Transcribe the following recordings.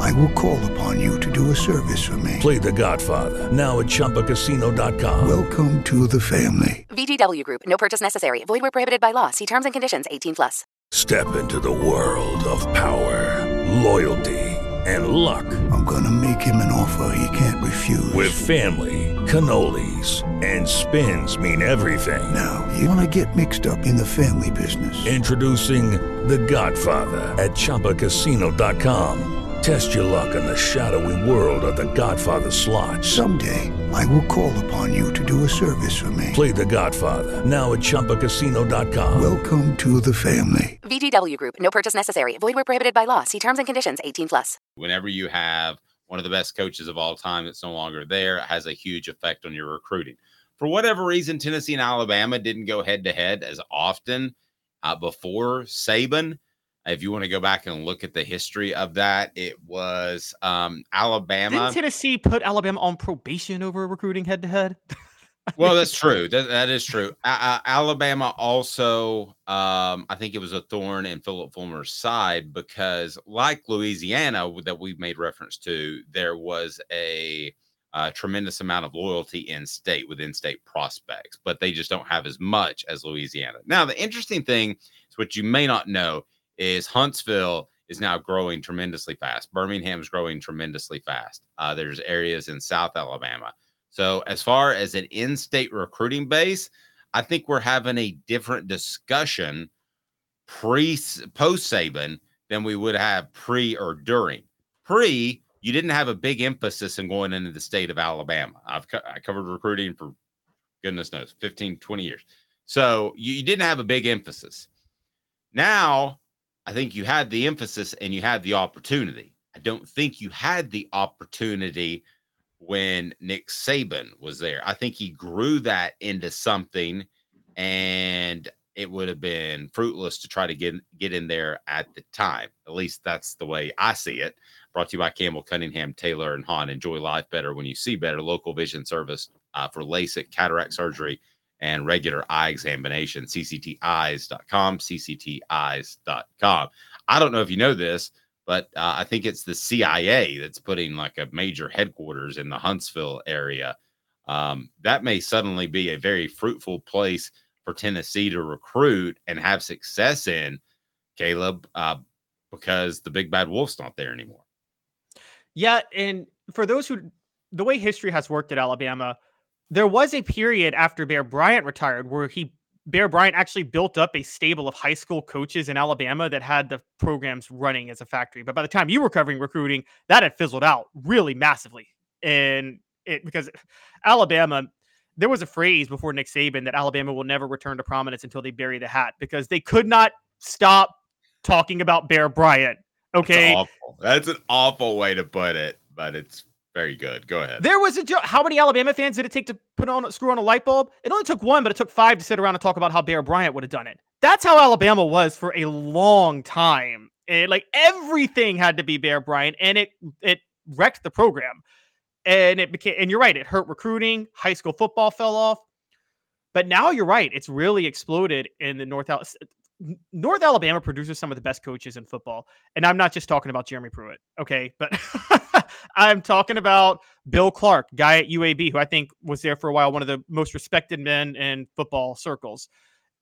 I will call upon you to do a service for me. Play The Godfather now at ChumbaCasino.com. Welcome to the family. VGW Group. No purchase necessary. Void where prohibited by law. See terms and conditions. 18 plus. Step into the world of power, loyalty, and luck. I'm gonna make him an offer he can't refuse. With family, cannolis, and spins mean everything. Now, you wanna get mixed up in the family business. Introducing The Godfather at ChumbaCasino.com. Test your luck in the shadowy world of The Godfather slot. Someday, I will call upon you to do a service for me. Play The Godfather now at ChumbaCasino.com. Welcome to the family. VGW Group. No purchase necessary. Void where prohibited by law. See terms and conditions. 18 plus. Whenever you have one of the best coaches of all time that's no longer there, it has a huge effect on your recruiting. For whatever reason, Tennessee and Alabama didn't go head to head as often uh, before Saban. If you want to go back and look at the history of that, it was um, Alabama. Didn't Tennessee put Alabama on probation over recruiting head to head? well, that's true. That, that is true. Uh, Alabama also, um, I think it was a thorn in Phillip Fulmer's side because, like Louisiana, that we've made reference to, there was a, a tremendous amount of loyalty in state with in-state prospects, but they just don't have as much as Louisiana. Now, the interesting thing is what you may not know is Huntsville is now growing tremendously fast. Birmingham's growing tremendously fast. Uh, there's areas in South Alabama. So as far as an in-state recruiting base, I think we're having a different discussion pre post Saban than we would have pre or during. Pre, you didn't have a big emphasis in going into the state of Alabama. I've co- I covered recruiting for goodness knows 15, 20 years. So you, you didn't have a big emphasis. Now I think you had the emphasis and you had the opportunity. I don't think you had the opportunity when Nick Saban was there. I think he grew that into something and it would have been fruitless to try to get get in there at the time. At least that's the way I see it. Brought to you by Campbell Cunningham, Taylor, and Haun. Enjoy life better when you see better. Local vision service uh, for LASIK, cataract surgery, and regular eye examination. CCTeyes.com, CCTeyes.com. I don't know if you know this, but uh, I think it's the CIA that's putting like a major headquarters in the Huntsville area. Um, that may suddenly be a very fruitful place for Tennessee to recruit and have success in, Caleb, uh, because the big bad wolf's not there anymore. Yeah, and for those who, the way history has worked at Alabama, there was a period after Bear Bryant retired where he Bear Bryant actually built up a stable of high school coaches in Alabama that had the programs running as a factory. But by the time you were covering recruiting, that had fizzled out really massively. And it because Alabama, there was a phrase before Nick Saban that Alabama will never return to prominence until they bury the hat because they could not stop talking about Bear Bryant. Okay. That's, That's an awful way to put it, but it's very good. Go ahead. There was a joke. How many Alabama fans did it take to put on screw on a light bulb? It only took one, but it took five to sit around and talk about how Bear Bryant would have done it. That's how Alabama was for a long time. And like everything had to be Bear Bryant, and it it wrecked the program. And it became, and you're right, it hurt recruiting. High school football fell off. But now you're right, it's really exploded in the North. North Alabama produces some of the best coaches in football. And I'm not just talking about Jeremy Pruitt, okay? But I'm talking about Bill Clark, guy at UAB, who I think was there for a while, one of the most respected men in football circles.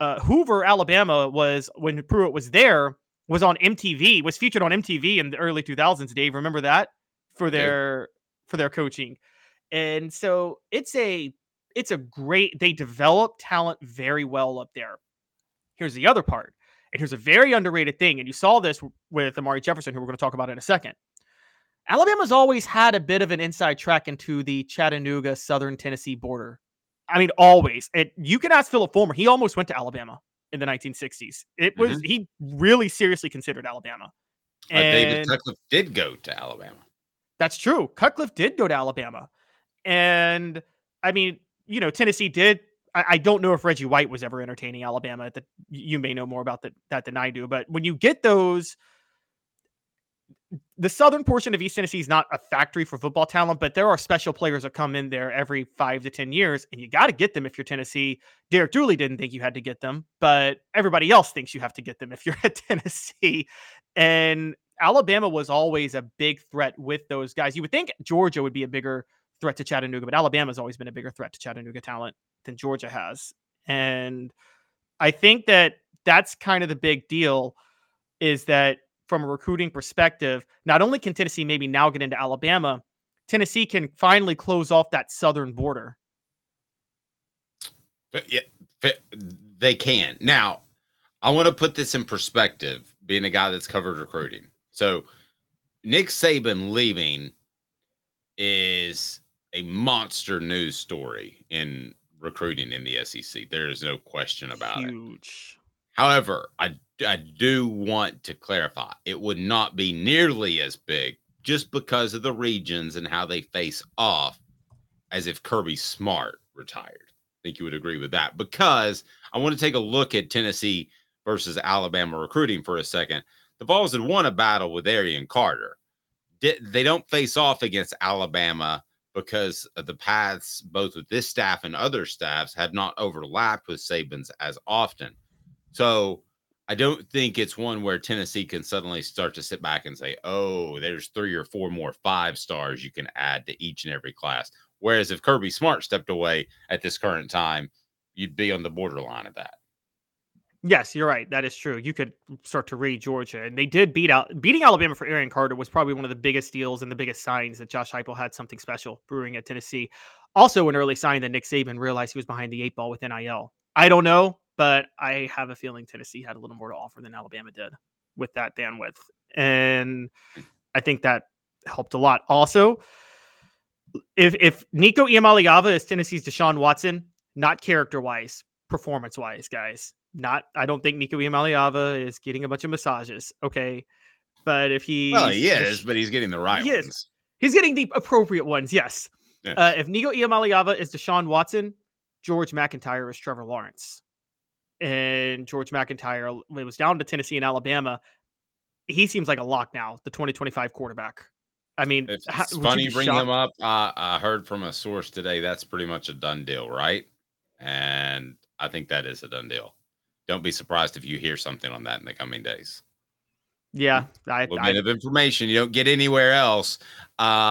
Uh, Hoover, Alabama was when Pruitt was there, was on MTV, was featured on MTV in the early 2000s. Dave, remember that for their yeah. for their coaching, and so it's a it's a great. They develop talent very well up there. Here's the other part. And here's a very underrated thing. And you saw this with Amari Jefferson, who we're going to talk about in a second. Alabama's always had a bit of an inside track into the Chattanooga, Southern Tennessee border. I mean, always. And you can ask Phillip Fulmer. He almost went to Alabama in the 1960s. It was, Mhm. he really seriously considered Alabama. Uh, David Cutcliffe did go to Alabama. that's true. Cutcliffe did go to Alabama. And I mean, you know, Tennessee did. I, I don't know if Reggie White was ever entertaining Alabama. That you may know more about that, that than I do. But when you get those, the southern portion of East Tennessee is not a factory for football talent, but there are special players that come in there every five to 10 years, and you got to get them if you're Tennessee. Derek Dooley didn't think you had to get them, but everybody else thinks you have to get them if you're at Tennessee. And Alabama was always a big threat with those guys. You would think Georgia would be a bigger threat to Chattanooga, but Alabama's always been a bigger threat to Chattanooga talent than Georgia has. And I think that that's kind of the big deal is that from a recruiting perspective, not only can Tennessee maybe now get into Alabama, Tennessee can finally close off that southern border. But yeah, but they can. Now, I want to put this in perspective, being a guy that's covered recruiting. So, Nick Saban leaving is a monster news story in recruiting in the SEC. There is no question about it. Huge. However, I I do want to clarify it would not be nearly as big just because of the regions and how they face off as if Kirby Smart retired. I think you would agree with that because I want to take a look at Tennessee versus Alabama recruiting for a second. The Vols had won a battle with Arion Carter. They don't face off against Alabama because the paths, both with this staff and other staffs, have not overlapped with Saban's as often. So I don't think it's one where Tennessee can suddenly start to sit back and say, oh, there's three or four more five stars you can add to each and every class. Whereas if Kirby Smart stepped away at this current time, you'd be on the borderline of that. Yes, you're right. That is true. You could start to read Georgia, and they did beat out beating Alabama for Aaron Carter was probably one of the biggest deals and the biggest signs that Josh Heupel had something special brewing at Tennessee. Also, an early sign that Nick Saban realized he was behind the eight ball with NIL. I don't know, but I have a feeling Tennessee had a little more to offer than Alabama did with that bandwidth, and I think that helped a lot. Also, if if Nico Iamaleava is Tennessee's Deshaun Watson, not character wise, performance wise, guys. Not, I don't think Nico Iamaleava is getting a bunch of massages. Okay, but if he, Well, he is, but he's getting the right He is. he's getting the appropriate ones. Yes. Yeah. Uh, if Nico Iamaleava is Deshaun Watson, George MacIntyre is Trevor Lawrence, and George MacIntyre it was down to Tennessee and Alabama. He seems like a lock now, the 2025 quarterback. I mean, It's, how- it's funny you bring shocked? him up. Uh, I heard from a source today that's pretty much a done deal, right? And I think that is a done deal. Don't be surprised if you hear something on that in the coming days. Yeah, I, A little I, bit of information you don't get anywhere else. Uh,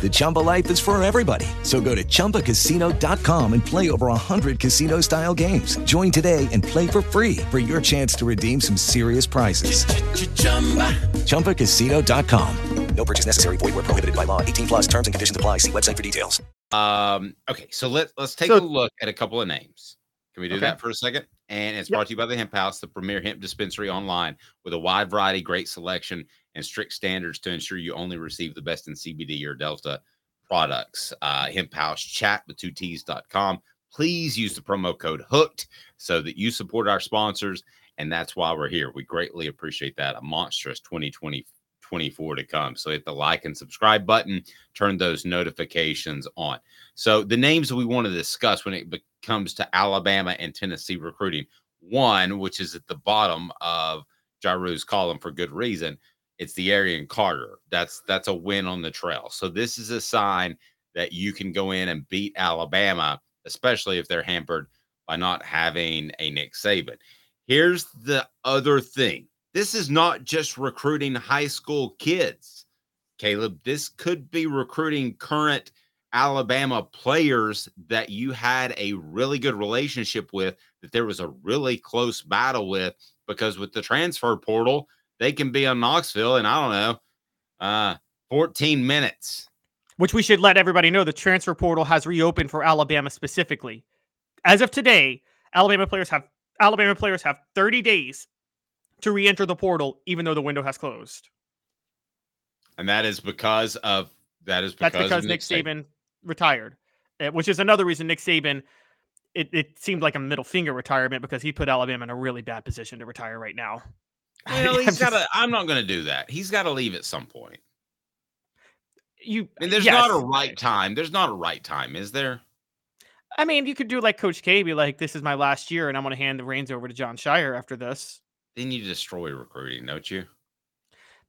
The Chumba life is for everybody. So go to ChumbaCasino.com and play over 100 casino style games. Join today and play for free for your chance to redeem some serious prizes. ChumbaCasino.com. No purchase necessary. Void where prohibited by law. 18 plus terms and conditions apply. See website for details. um, okay, so let let's take So- a look at a couple of names. Can we do Okay. that for a second? And it's brought to you by the Hemp House, the premier hemp dispensary online with a wide variety, great selection, and strict standards to ensure you only receive the best in CBD or Delta products. Uh, Hemp House chat with two T's.com. Please use the promo code hooked so that you support our sponsors. And that's why we're here. We greatly appreciate that. A monstrous 2020 24 to come. So hit the like and subscribe button, turn those notifications on. So the names we want to discuss when it comes to Alabama and Tennessee recruiting, one, which is at the bottom of Jaru's column for good reason, it's the Arion Carter. That's that's a win on the trail. So this is a sign that you can go in and beat Alabama, especially if they're hampered by not having a Nick Saban. Here's the other thing this is not just recruiting high school kids, Caleb. This could be recruiting current Alabama players that you had a really good relationship with, that there was a really close battle with, because with the transfer portal, they can be on Knoxville and I don't know, uh, 14 minutes. Which we should let everybody know the transfer portal has reopened for Alabama specifically. As of today, Alabama players have Alabama players have 30 days to re-enter the portal, even though the window has closed. And that is because of that is because, That's because Nick, Nick Saban, Saban retired, eh, which is another reason Nick Saban. It, it seemed like a middle finger retirement because he put Alabama in a really bad position to retire right now. Well, he's got to. I'm not going to do that. He's got to leave at some point. You. I mean, there's yes. not a right time. There's not a right time, is there? I mean, you could do like Coach K, be like, "This is my last year, and I'm going to hand the reins over to Jon Scheyer after this." Then you destroy recruiting, don't you?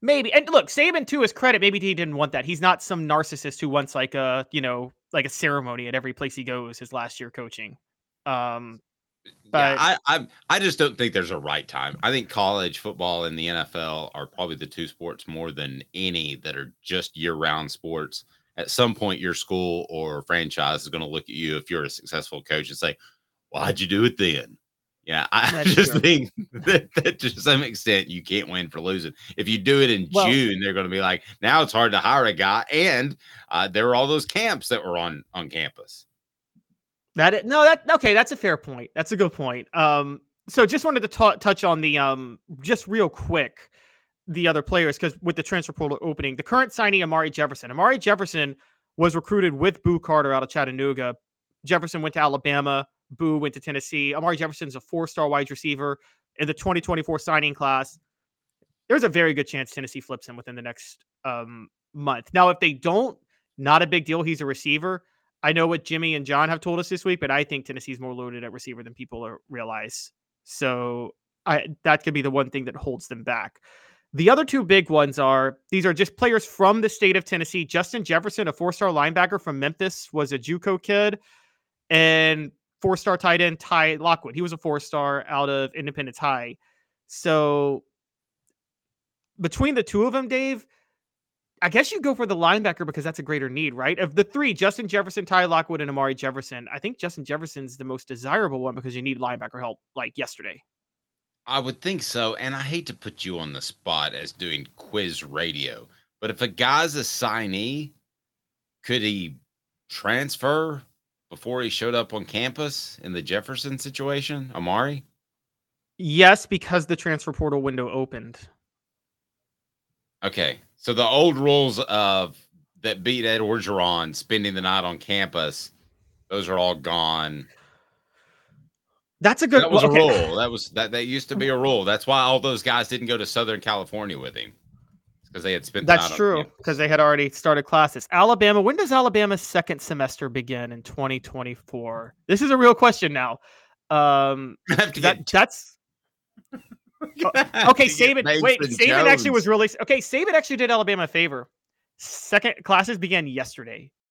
Maybe. And look, Saban to his credit, maybe he didn't want that. He's not some narcissist who wants like a, you know, like a ceremony at every place he goes his last year coaching. Um but yeah, I, I I just don't think there's a right time. I think college football and the NFL are probably the two sports more than any that are just year-round sports. At some point, your school or franchise is going to look at you if you're a successful coach and say, "Why'd you do it then?" Yeah, I That's just true. think that, that, to some extent you can't win for losing. If you do it in well, June, they're going to be like, now it's hard to hire a guy, and uh, there were all those camps that were on on campus. That is, no, that okay, that's a fair point. That's a good point. Um, so just wanted to t- touch on the um, just real quick, the other players because with the transfer portal opening, the current signing Amari Jefferson. Amari Jefferson was recruited with Boo Carter out of Chattanooga. Jefferson went to Alabama Boo went to Tennessee. Amari Jefferson's a four star wide receiver in the 2024 signing class. There's a very good chance Tennessee flips him within the next um, month. Now, if they don't, not a big deal. He's a receiver. I know what Jimmy and John have told us this week, but I think Tennessee's more loaded at receiver than people realize. So I, that could be the one thing that holds them back. The other two big ones are these are just players from the state of Tennessee. Justin Jefferson, a four star linebacker from Memphis, was a Juco kid. And four star tight end Ty Lockwood. He was a four star out of Independence High. So between the two of them, Dave, I guess you go for the linebacker because that's a greater need, right? Of the three, Justin Jefferson, Ty Lockwood, and Amari Jefferson, I think Justin Jefferson's the most desirable one because you need linebacker help like yesterday. I would think so. And I hate to put you on the spot as doing quiz radio, but if a guy's a signee, could he transfer before he showed up on campus in the Jefferson situation, Amari? Yes, because the transfer portal window opened. Okay. So the old rules of that beat Ed Orgeron spending the night on campus, those are all gone. That's a good that was well, okay. a rule. That was that that used to be a rule. That's why all those guys didn't go to Southern California with him because they had spent. That's true because they had already started classes. Alabama. When does Alabama's second semester begin in 2024? This is a real question now. Um, that, that's okay. Saban. Wait, Saban Jones. actually was really okay. Saban actually did Alabama a favor. Second classes began yesterday.